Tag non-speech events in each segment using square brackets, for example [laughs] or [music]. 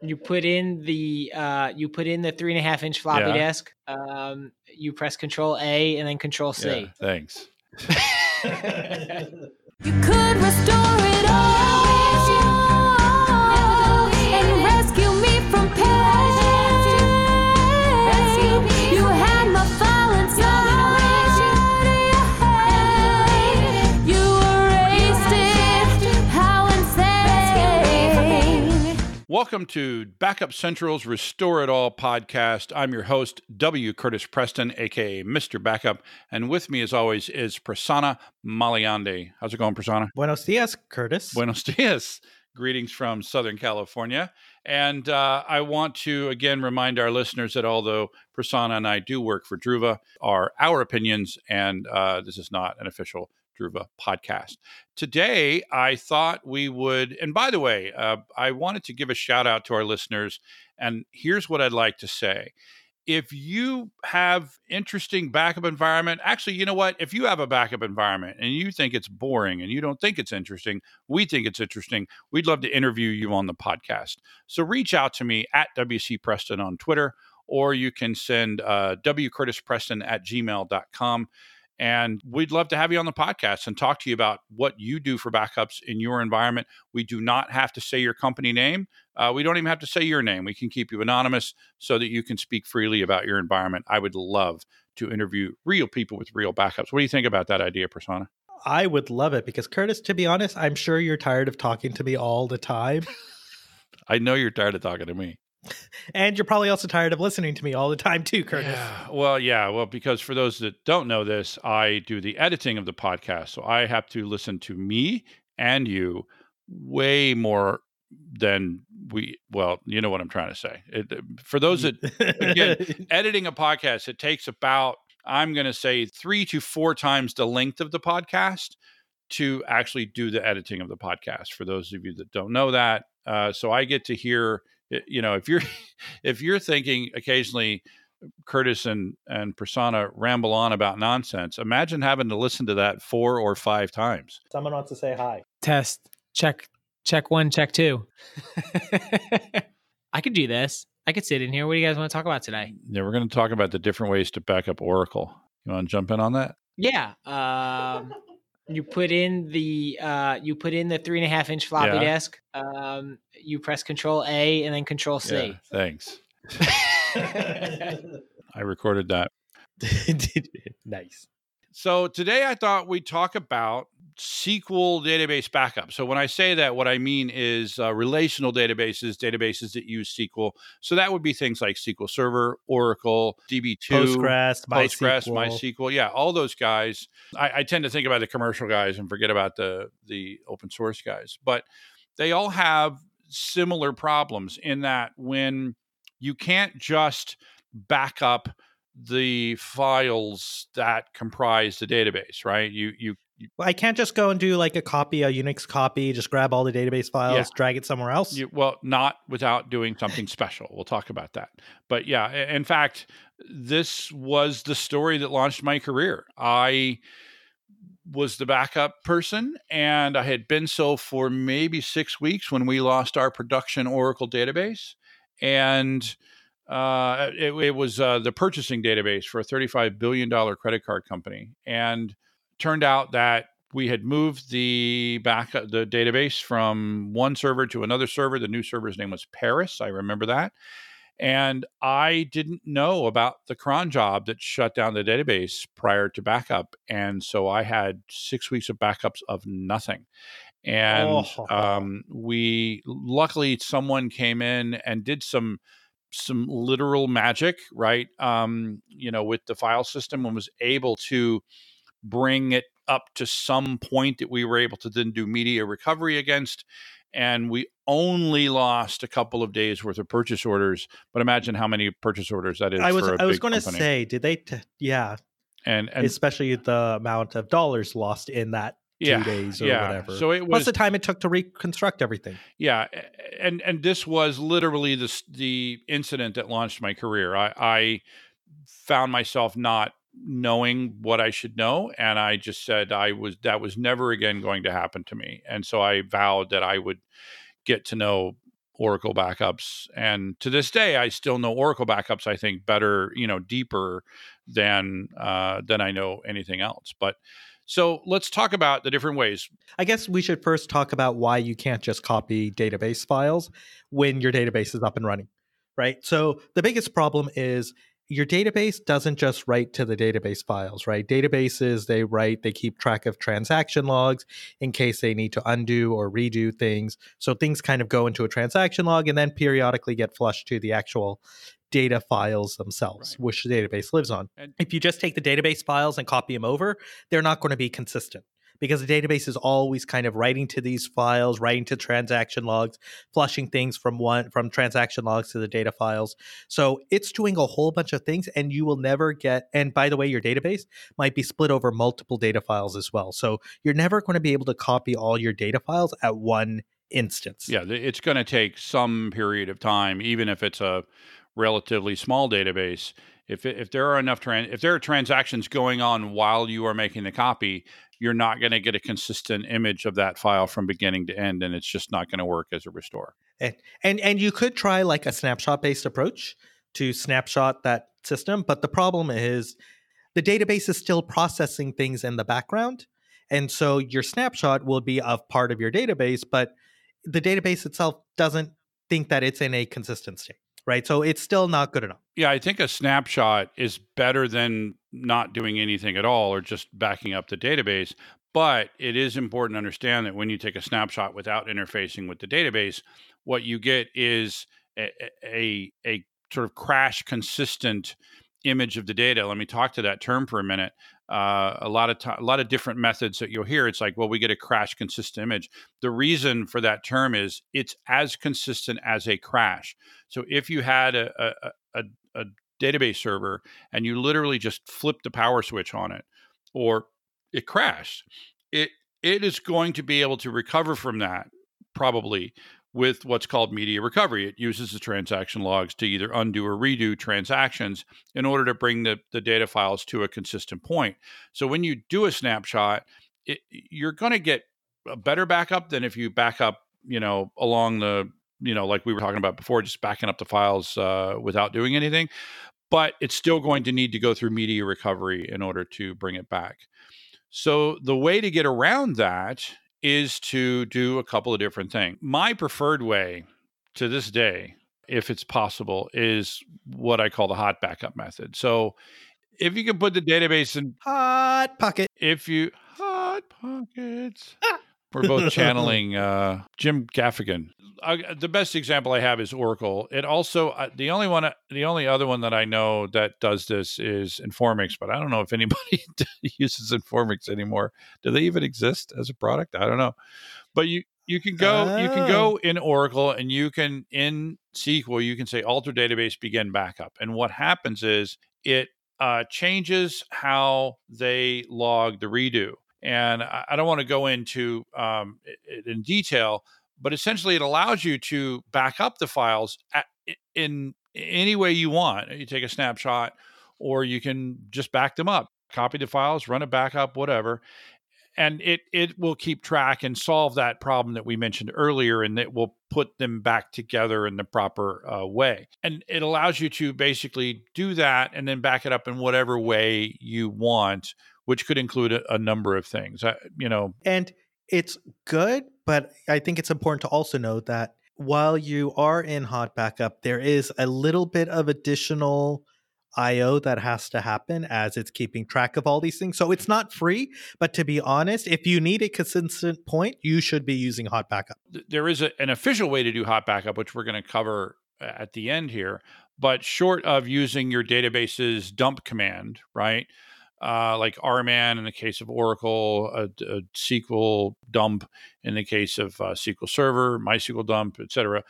you put in the uh, you put in the three and a half inch floppy Yeah. disk. Um, you press Control A and then Control Yeah, C. thanks. [laughs] [laughs] You could restore it all Welcome to Backup Central's Restore It All podcast. I'm your host, W. Curtis Preston, aka Mr. Backup, and with me, as always, is Prasanna Malaiyandi. How's it going, Prasanna? Buenos dias, Curtis. Buenos dias. Greetings from Southern California. And uh, I want to again remind our listeners that although Prasanna and I do work for Druva, are our opinions, and uh, this is not an official Druva podcast. Today, I thought we would, and by the way, uh, I wanted to give a shout out to our listeners. And here's what I'd like to say if you have interesting backup environment actually you know what if you have a backup environment and you think it's boring and you don't think it's interesting we think it's interesting we'd love to interview you on the podcast so reach out to me at wc preston on twitter or you can send uh, wcurtispreston at gmail.com and we'd love to have you on the podcast and talk to you about what you do for backups in your environment we do not have to say your company name uh, we don't even have to say your name. We can keep you anonymous so that you can speak freely about your environment. I would love to interview real people with real backups. What do you think about that idea, Prasanna? I would love it because, Curtis, to be honest, I'm sure you're tired of talking to me all the time. [laughs] I know you're tired of talking to me. And you're probably also tired of listening to me all the time, too, Curtis. Yeah, well, yeah, well, because for those that don't know this, I do the editing of the podcast, so I have to listen to me and you way more than we. Well, you know what I'm trying to say. It, for those that again, [laughs] editing a podcast, it takes about, I'm going to say, three to four times the length of the podcast to actually do the editing of the podcast. For those of you that don't know that, uh, so I get to hear, you know, if you're [laughs] if you're thinking occasionally. Curtis and and Prasanna ramble on about nonsense. Imagine having to listen to that four or five times. Someone wants to say hi. Test check check one check two. [laughs] I could do this. I could sit in here. What do you guys want to talk about today? Yeah, we're going to talk about the different ways to back up Oracle. You want to jump in on that? Yeah. Um, you put in the uh, you put in the three and a half inch floppy Yeah. disk. Um, you press Control A and then Control C. Yeah, thanks. [laughs] I recorded that. [laughs] nice. So today I thought we'd talk about SQL database backup. So when I say that, what I mean is uh, relational databases, databases that use SQL. So that would be things like SQL Server, Oracle, DB2, Postgres, Postgres, MySQL. MySQL, yeah, all those guys. I, I tend to think about the commercial guys and forget about the the open source guys, but they all have similar problems in that when you can't just back up the files that comprise the database, right? You you, I can't just go and do like a copy, a Unix copy, just grab all the database files, Yeah. drag it somewhere else. You, well, not without doing something special. We'll talk about that. But yeah, in fact, this was the story that launched my career. I was the backup person, and I had been so for maybe six weeks when we lost our production Oracle database. And uh, it, it was uh, the purchasing database for a $35 billion credit card company. And turned out that we had moved the back the database from one server to another server. The new server's name was Paris. I remember that. And I didn't know about the cron job that shut down the database prior to backup. And so I had six weeks of backups of nothing. And Oh. um, we luckily someone came in and did some some literal magic, right? Um, you know, with the file system and was able to bring it up to some point that we were able to then do media recovery against. And we only lost a couple of days worth of purchase orders, but imagine how many purchase orders that is. I was for a I was going to say, did they? T- yeah, and and especially the amount of dollars lost in that two yeah, days or yeah. whatever. So it Plus was the time it took to reconstruct everything. Yeah, and and this was literally the the incident that launched my career. I, I found myself not knowing what I should know, and I just said I was that was never again going to happen to me. And so I vowed that I would get to know Oracle backups, and to this day, I still know Oracle backups. I think better, you know, deeper than uh, than I know anything else. But so let's talk about the different ways. I guess we should first talk about why you can't just copy database files when your database is up and running, right? So the biggest problem is your database doesn't just write to the database files, right? Databases, they write, they keep track of transaction logs in case they need to undo or redo things. So things kind of go into a transaction log and then periodically get flushed to the actual data files themselves, Right. which the database lives on. And- if you just take the database files and copy them over, they're not going to be consistent because the database is always kind of writing to these files, writing to transaction logs, flushing things from one from transaction logs to the data files. So it's doing a whole bunch of things and you will never get and by the way your database might be split over multiple data files as well. So you're never going to be able to copy all your data files at one instance. Yeah, it's going to take some period of time, even if it's a relatively small database. If if there are enough tran- if there are transactions going on while you are making the copy, you're not going to get a consistent image of that file from beginning to end, and it's just not going to work as a restore. And and and you could try like a snapshot based approach to snapshot that system, but the problem is the database is still processing things in the background. And so your snapshot will be of part of your database, but the database itself doesn't think that it's in a consistent state, right? So it's still not good enough. Yeah, I think a snapshot is better than not doing anything at all or just backing up the database. But it is important to understand that when you take a snapshot without interfacing with the database, what you get is a, a, a sort of crash consistent image of the data. Let me talk to that term for a minute. Uh, a lot of ti a lot of different methods that you'll hear. It's like, well, we get a crash consistent image. The reason for that term is it's as consistent as a crash. So if you had a, a, a, a database server and you literally just flipped the power switch on it, or it crashed, it it is going to be able to recover from that probably with what's called media recovery. It uses the transaction logs to either undo or redo transactions in order to bring the, the data files to a consistent point. So when you do a snapshot, it, you're going to get a better backup than if you back up, you know, along the, you know, like we were talking about before, just backing up the files uh, without doing anything. But it's still going to need to go through media recovery in order to bring it back. So the way to get around that is to do a couple of different things. My preferred way to this day, if it's possible, is what I call the hot backup method. So if you can put the database in, Hot pocket. if you hot pockets, ah! We're both [laughs] channeling uh, Jim Gaffigan. Uh, the best example I have is Oracle. It also uh, the only one, the only other one that I know that does this is Informix, but I don't know if anybody [laughs] uses Informix anymore. Do they even exist as a product? I don't know. But you you can go you can go in Oracle and you can in SQL you can say alter database begin backup, and what happens is it uh, changes how they log the redo. And I, don't want to go into um, it in detail, but essentially it allows you to back up the files at, in any way you want. You take a snapshot, or you can just back them up, copy the files, run a backup, whatever. And it it will keep track and solve that problem that we mentioned earlier, and it will put them back together in the proper uh, way. And it allows you to basically do that and then back it up in whatever way you want, which could include a, a number of things. Uh, you know, And it's good, but I think it's important to also note that while you are in hot backup, there is a little bit of additional IO that has to happen as it's keeping track of all these things. So it's not free, but to be honest, if you need a consistent point, you should be using hot backup. there is a, an official way to do hot backup, which we're going to cover at the end here. But short of using your database's dump command, right? Uh, like RMAN in the case of Oracle, a, a SQL dump in the case of uh, SQL Server, MySQL dump, etc.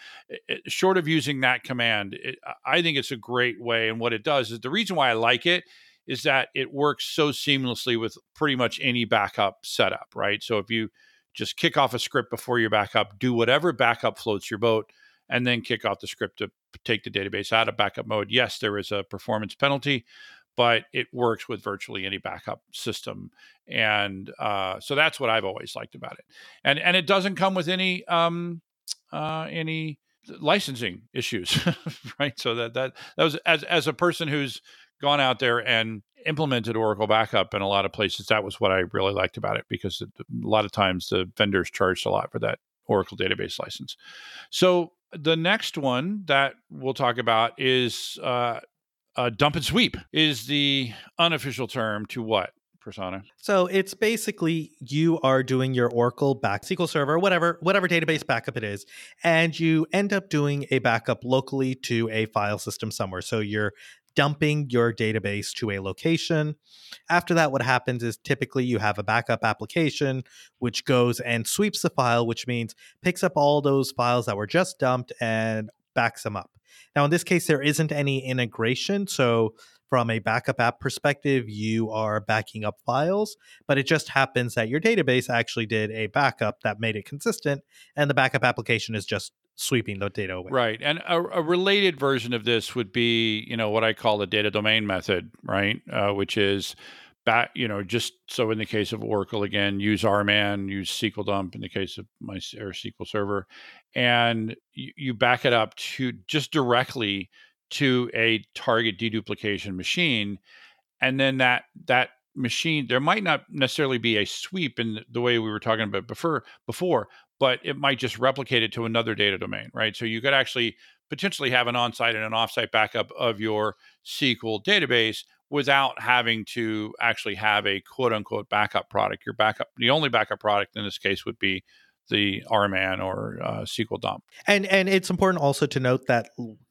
Short of using that command, it, I think it's a great way. And what it does is the reason why I like it is that it works so seamlessly with pretty much any backup setup, right? So if you just kick off a script before your backup, do whatever backup floats your boat, and then kick off the script to take the database out of backup mode. Yes, there is a performance penalty, but it works with virtually any backup system, and uh, so that's what I've always liked about it. And and it doesn't come with any um, uh, any licensing issues, [laughs] right? So that that that was as as a person who's gone out there and implemented Oracle backup in a lot of places. That was what I really liked about it because it, a lot of times the vendors charged a lot for that Oracle database license. So the next one that we'll talk about is uh, uh, dump and sweep is the unofficial term to what? Prasanna So it's basically you are doing your Oracle back SQL Server, whatever whatever database backup it is, and you end up doing a backup locally to a file system somewhere. So you're dumping your database to a location. After that, what happens is typically you have a backup application which goes and sweeps the file, which means picks up all those files that were just dumped and backs them up. Now, in this case, there isn't any integration. So from a backup app perspective, you are backing up files, but it just happens that your database actually did a backup that made it consistent, and the backup application is just sweeping the data away. Right. And a, a related version of this would be, you know, what I call the data domain method, right? Uh, which is back, you know, just so in the case of Oracle, again, use RMAN, use SQL dump in the case of my or SQL server, and you, you back it up to just directly to a target deduplication machine. And then that, that, machine there might not necessarily be a sweep in the way we were talking about before before but it might just replicate it to another data domain, right? So you could actually potentially have an on-site and an off-site backup of your SQL database without having to actually have a quote unquote backup product. Your backup, the only backup product in this case would be the RMAN or uh, SQL dump. And and it's important also to note that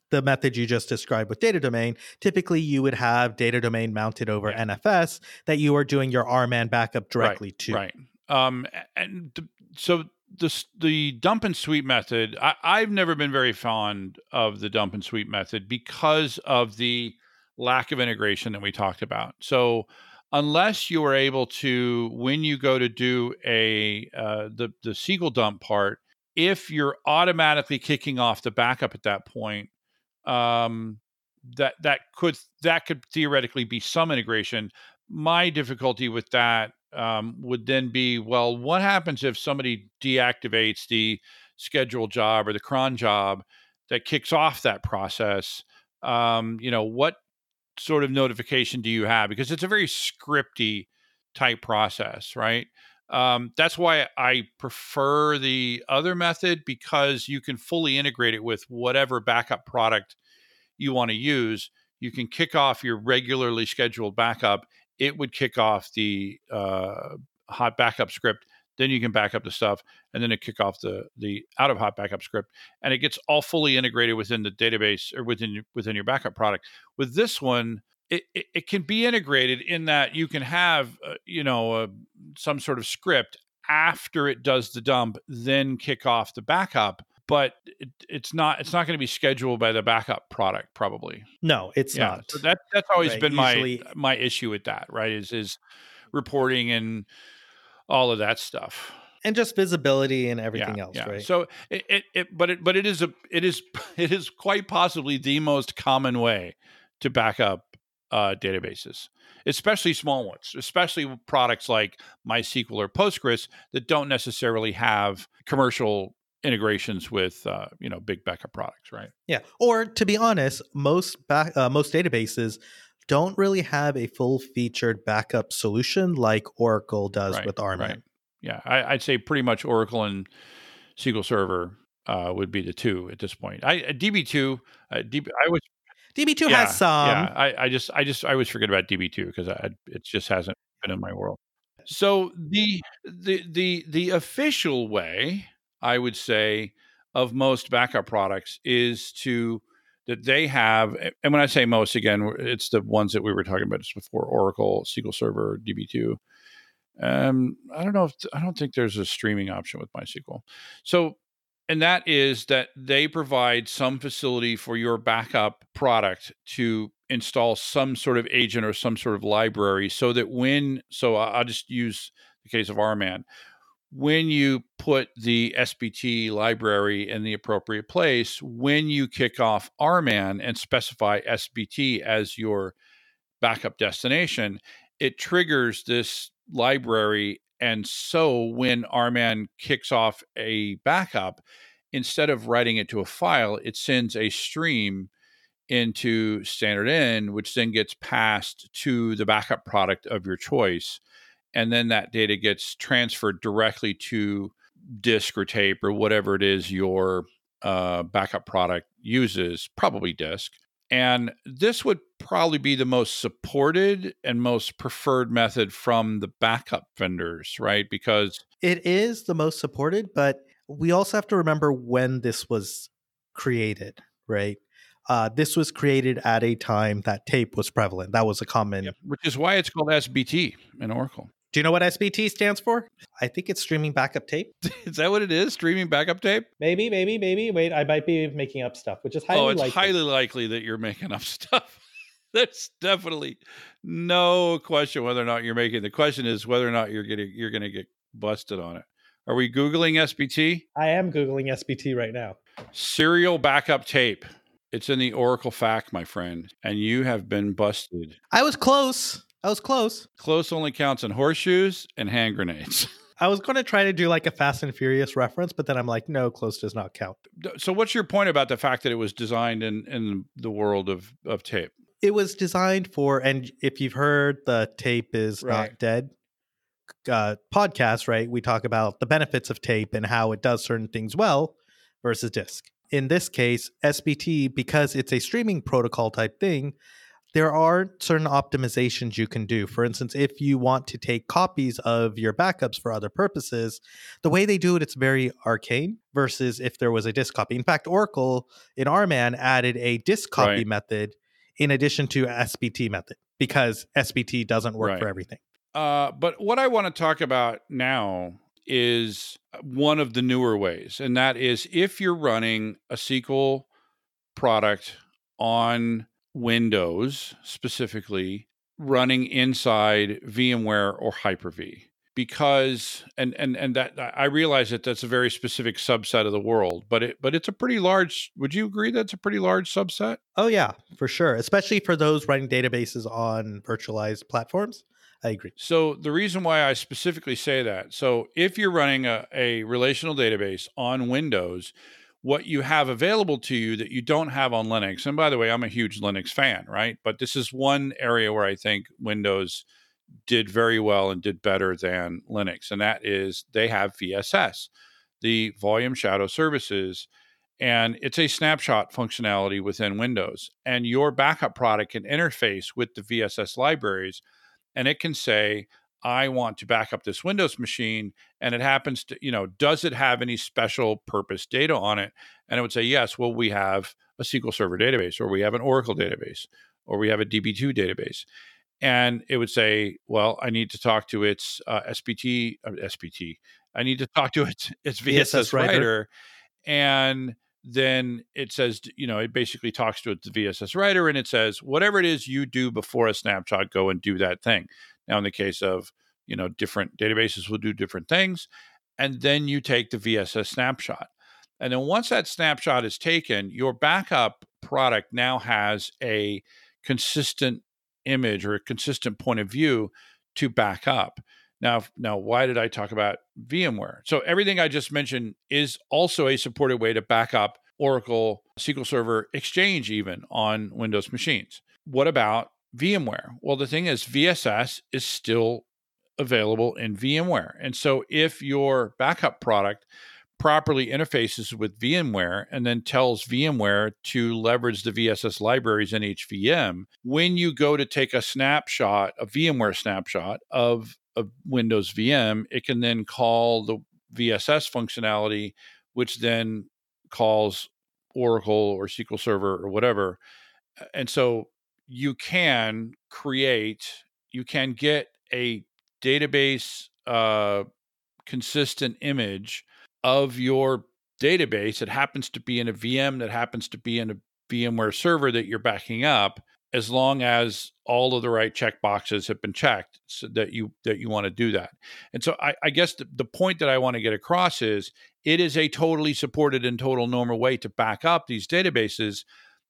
the method you just described with data domain, typically you would have data domain mounted over yeah. NFS that you are doing your RMAN backup directly right, to. Right. Um, and th- so the the dump and sweep method, I, I've never been very fond of the dump and sweep method because of the lack of integration that we talked about. So unless you are able to, when you go to do a uh, the the SQL dump part, if you're automatically kicking off the backup at that point, um, that that could that could theoretically be some integration. My difficulty with that um, would then be well, what happens if somebody deactivates the scheduled job or the cron job that kicks off that process? Um, you know, what sort of notification do you have? Because it's a very scripty type process, right? Um, that's why I prefer the other method because you can fully integrate it with whatever backup product you want to use. You can kick off your regularly scheduled backup it would kick off the uh, hot backup script. Then you can back up the stuff, and then it kick off the the out of hot backup script, and it gets all fully integrated within the database or within within your backup product. With this one, it, it, it can be integrated in that you can have uh, you know uh, some sort of script after it does the dump, then kick off the backup but it, it's not it's not going to be scheduled by the backup product probably no it's yeah. not so that that's always right. been Usually, my my issue with that right is is reporting and all of that stuff and just visibility and everything yeah, else yeah. right so it, it, it but it but it is a it is [laughs] it is quite possibly the most common way to back up uh, databases, especially small ones, especially products like MySQL or Postgres that don't necessarily have commercial integrations with uh, you know big backup products, right? Yeah, or to be honest, most back uh, most databases don't really have a full featured backup solution like Oracle does right, with RMAN. Right. Yeah, I, would say pretty much Oracle and SQL Server uh, would be the two at this point. I uh, DB two, uh, DB, I was DB two yeah, has some. Yeah, I, I, just I just I always forget about DB two because it just hasn't been in my world. So the the the the official way I would say, of most backup products is to that they have, and when I say most, again, it's the ones that we were talking about just before: Oracle, SQL Server, DB2. Um, I don't know if I don't think there's a streaming option with MySQL. So, and that is that they provide some facility for your backup product to install some sort of agent or some sort of library, so that when so I'll just use the case of RMAN when you put the SBT library in the appropriate place, when you kick off RMAN and specify SBT as your backup destination, it triggers this library. And so when RMAN kicks off a backup, instead of writing it to a file, it sends a stream into standard in, which then gets passed to the backup product of your choice. And then that data gets transferred directly to disk or tape or whatever it is your uh, backup product uses, probably disk. And this would probably be the most supported and most preferred method from the backup vendors, right? Because It is the most supported, but we also have to remember when this was created, right? Uh, this was created at a time that tape was prevalent. That was a common. which is why it's called SBT in Oracle. Do you know what SBT stands for? I think it's streaming backup tape. [laughs] Is that what it is? Streaming backup tape? Maybe, maybe, maybe. Wait, I might be making up stuff, which is highly oh, it's likely. highly likely that you're making up [laughs] stuff. There's definitely no question whether or not you're making. The question is whether or not you're getting you're going to get busted on it. Are we googling SBT? I am googling SBT right now. Serial backup tape. It's in the Oracle FAQ, my friend, and you have been busted. I was close. I was close. Close only counts in horseshoes and hand grenades. [laughs] I was going to try to do like a Fast and Furious reference, but then I'm like, no, close does not count. so, what's your point about the fact that it was designed in in the world of of tape? It was designed for, and if you've heard the tape is Right. not dead uh, podcast, right? We talk about the benefits of tape and how it does certain things well versus disk. In this case, SBT, because it's a streaming protocol type thing, there are certain optimizations you can do. For instance, if you want to take copies of your backups for other purposes, the way they do it, it's very arcane versus if there was a disk copy. In fact, Oracle in RMAN added a disk copy Right. method in addition to SBT method because SBT doesn't work Right. for everything. Uh, but what I want to talk about now is one of the newer ways, and that is if you're running a SQL product on Windows specifically, running inside VMware or Hyper-V. Because and and and that I realize that that's a very specific subset of the world, but it but it's a pretty large. Would you agree that's a pretty large subset? Oh yeah, for sure. Especially for those running databases on virtualized platforms. I agree. So the reason why I specifically say that, so if you're running a, a relational database on Windows, what you have available to you that you don't have on Linux, and by the way, I'm a huge Linux fan, right? But this is one area where I think Windows did very well and did better than Linux, and that is they have VSS, the Volume Shadow Services, and it's a snapshot functionality within Windows. And your backup product can interface with the VSS libraries and it can say i want to back up this windows machine and it happens to you know does it have any special purpose data on it and it would say yes well we have a sql server database or we have an oracle database or we have a db2 database and it would say well i need to talk to its uh, sbt uh, sbt i need to talk to its [laughs] its vss, VSS writer. writer and then it says, you know, it basically talks to the VSS writer and it says, whatever it is you do before a snapshot, go and do that thing. Now, in the case of, you know, different databases will do different things. And then you take the VSS snapshot. And then once that snapshot is taken, your backup product now has a consistent image or a consistent point of view to back up. Now, now, why did I talk about VMware? So everything I just mentioned is also a supported way to back up Oracle SQL Server Exchange even on Windows machines. What about VMware? Well, the thing is, VSS is still available in VMware, and so if your backup product properly interfaces with VMware and then tells VMware to leverage the VSS libraries in each VM, when you go to take a snapshot, a VMware snapshot of a Windows VM, it can then call the VSS functionality, which then calls Oracle or SQL Server or whatever. And so you can create, you can get a database uh, consistent image of your database. It happens to be in a VM that happens to be in a VMware server that you're backing up as long as all of the right check boxes have been checked so that you that you want to do that. And so i, I guess the, the point that i want to get across is it is a totally supported and total normal way to back up these databases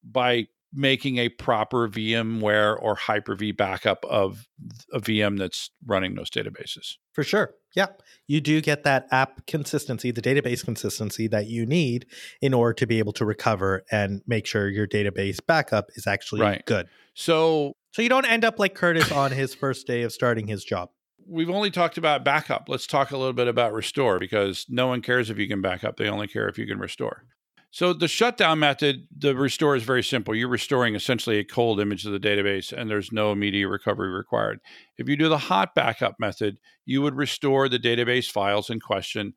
by making a proper VMware or Hyper-V backup of a VM that's running those databases. For sure. Yeah. You do get that app consistency, the database consistency that you need in order to be able to recover and make sure your database backup is actually Right. good. So So you don't end up like Curtis on his first day of starting his job. we've only talked about backup. Let's talk a little bit about restore because no one cares if you can back up. They only care if you can restore. So the shutdown method, the restore is very simple. You're restoring essentially a cold image of the database and there's no immediate recovery required. If you do the hot backup method, you would restore the database files in question.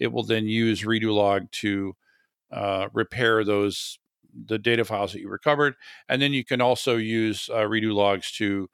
It will then use redo log to uh, repair those the data files that you recovered, and then you can also use uh, redo logs to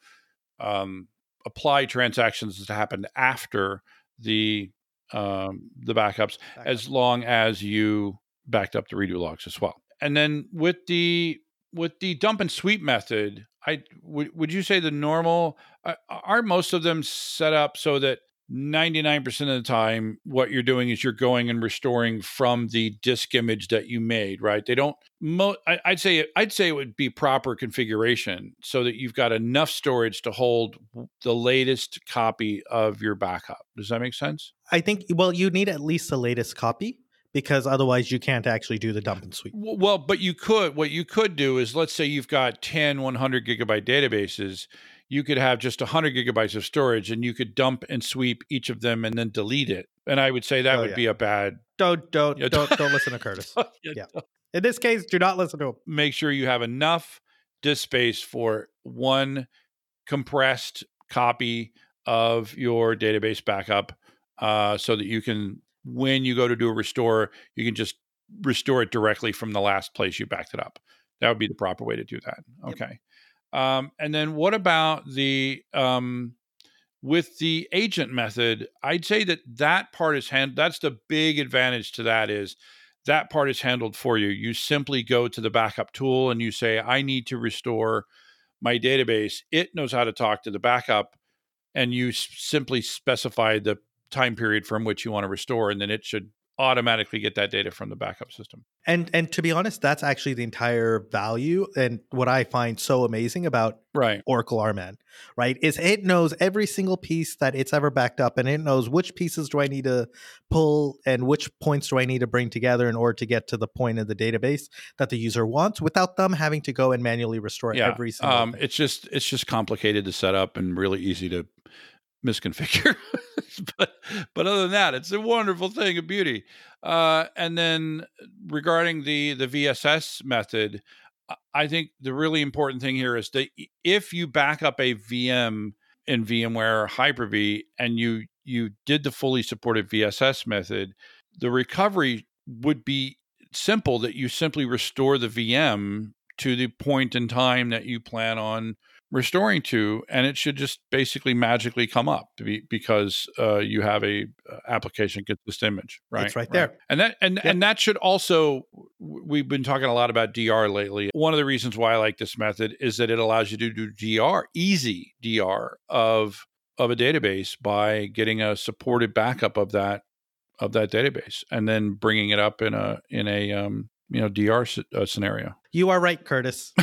um, apply transactions that happened after the um, the backups, as long as you backed up the redo logs as well. And then with the with the dump and sweep method, I would would you say the normal uh, are most of them set up so that 99% of the time what you're doing is you're going and restoring from the disk image that you made right? They don't mo- I, i'd say i'd say it would be proper configuration so that you've got enough storage to hold the latest copy of your backup. Does that make sense? I think, well, you need at least the latest copy because otherwise you can't actually do the dump and sweep. Well but you could what you could do is let's say you've got 10 100 gigabyte databases you could have just 100 gigabytes of storage and you could dump and sweep each of them and then delete it and i would say that Oh, would yeah. be a bad Don't, don't, Yeah, don't, don't listen to Curtis. [laughs] Yeah. Yeah. In this case, do not listen to him. make sure you have enough disk space for one compressed copy of your database backup uh, so that you can when you go to do a restore you can just restore it directly from the last place you backed it up that would be the proper way to do that Yep. okay um, and then what about the um, with the agent method i'd say that that part is hand that's the big advantage to that is that part is handled for you. You simply go to the backup tool and you say, I need to restore my database. It knows how to talk to the backup, and you s- simply specify the time period from which you want to restore, and then it should automatically get that data from the backup system. And and to be honest, that's actually the entire value and what I find so amazing about Right. Oracle RMAN, right? Is it knows every single piece that it's ever backed up and it knows which pieces do I need to pull and which points do I need to bring together in order to get to the point of the database that the user wants without them having to go and manually restore Yeah. every single Um, thing. it's just it's just complicated to set up and really easy to misconfigure. [laughs] but but other than that, it's a wonderful thing of beauty. Uh, and then regarding the the VSS method, I- think the really important thing here is that if you back up a VM in VMware or Hyper-V and you you did the fully supported VSS method, the recovery would be simple that you simply restore the VM to the point in time that you plan on restoring to and it should just basically magically come up to be, because uh, you have a uh, application this image right? It's right there. and that and and that should also we've been talking a lot about dr lately. One of the reasons why i like this method is that it allows you to do dr easy dr of of a database by getting a supported backup of that of that database and then bringing it up in a in a um you know dr s- uh, scenario. You are right, Curtis. [laughs]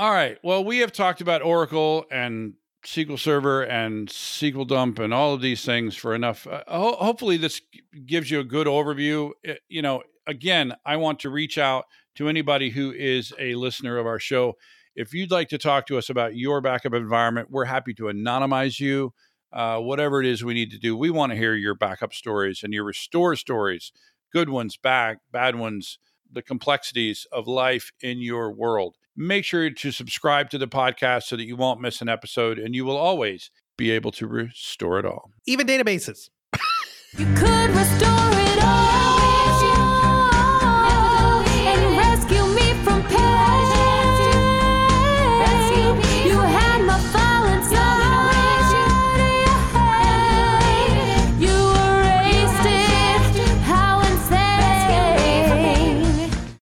all right. Well, we have talked about Oracle and SQL Server and SQL Dump and all of these things for enough. Uh, ho- hopefully, this gives you a good overview. Uh, You know, again, I want to reach out to anybody who is a listener of our show. If you'd like to talk to us about your backup environment, we're happy to anonymize you. Uh, whatever it is we need to do, we want to hear your backup stories and your restore stories, good ones, bad, bad ones, the complexities of life in your world. Make sure to subscribe to the podcast so that you won't miss an episode and you will always be able to restore it all. Even databases. You could restore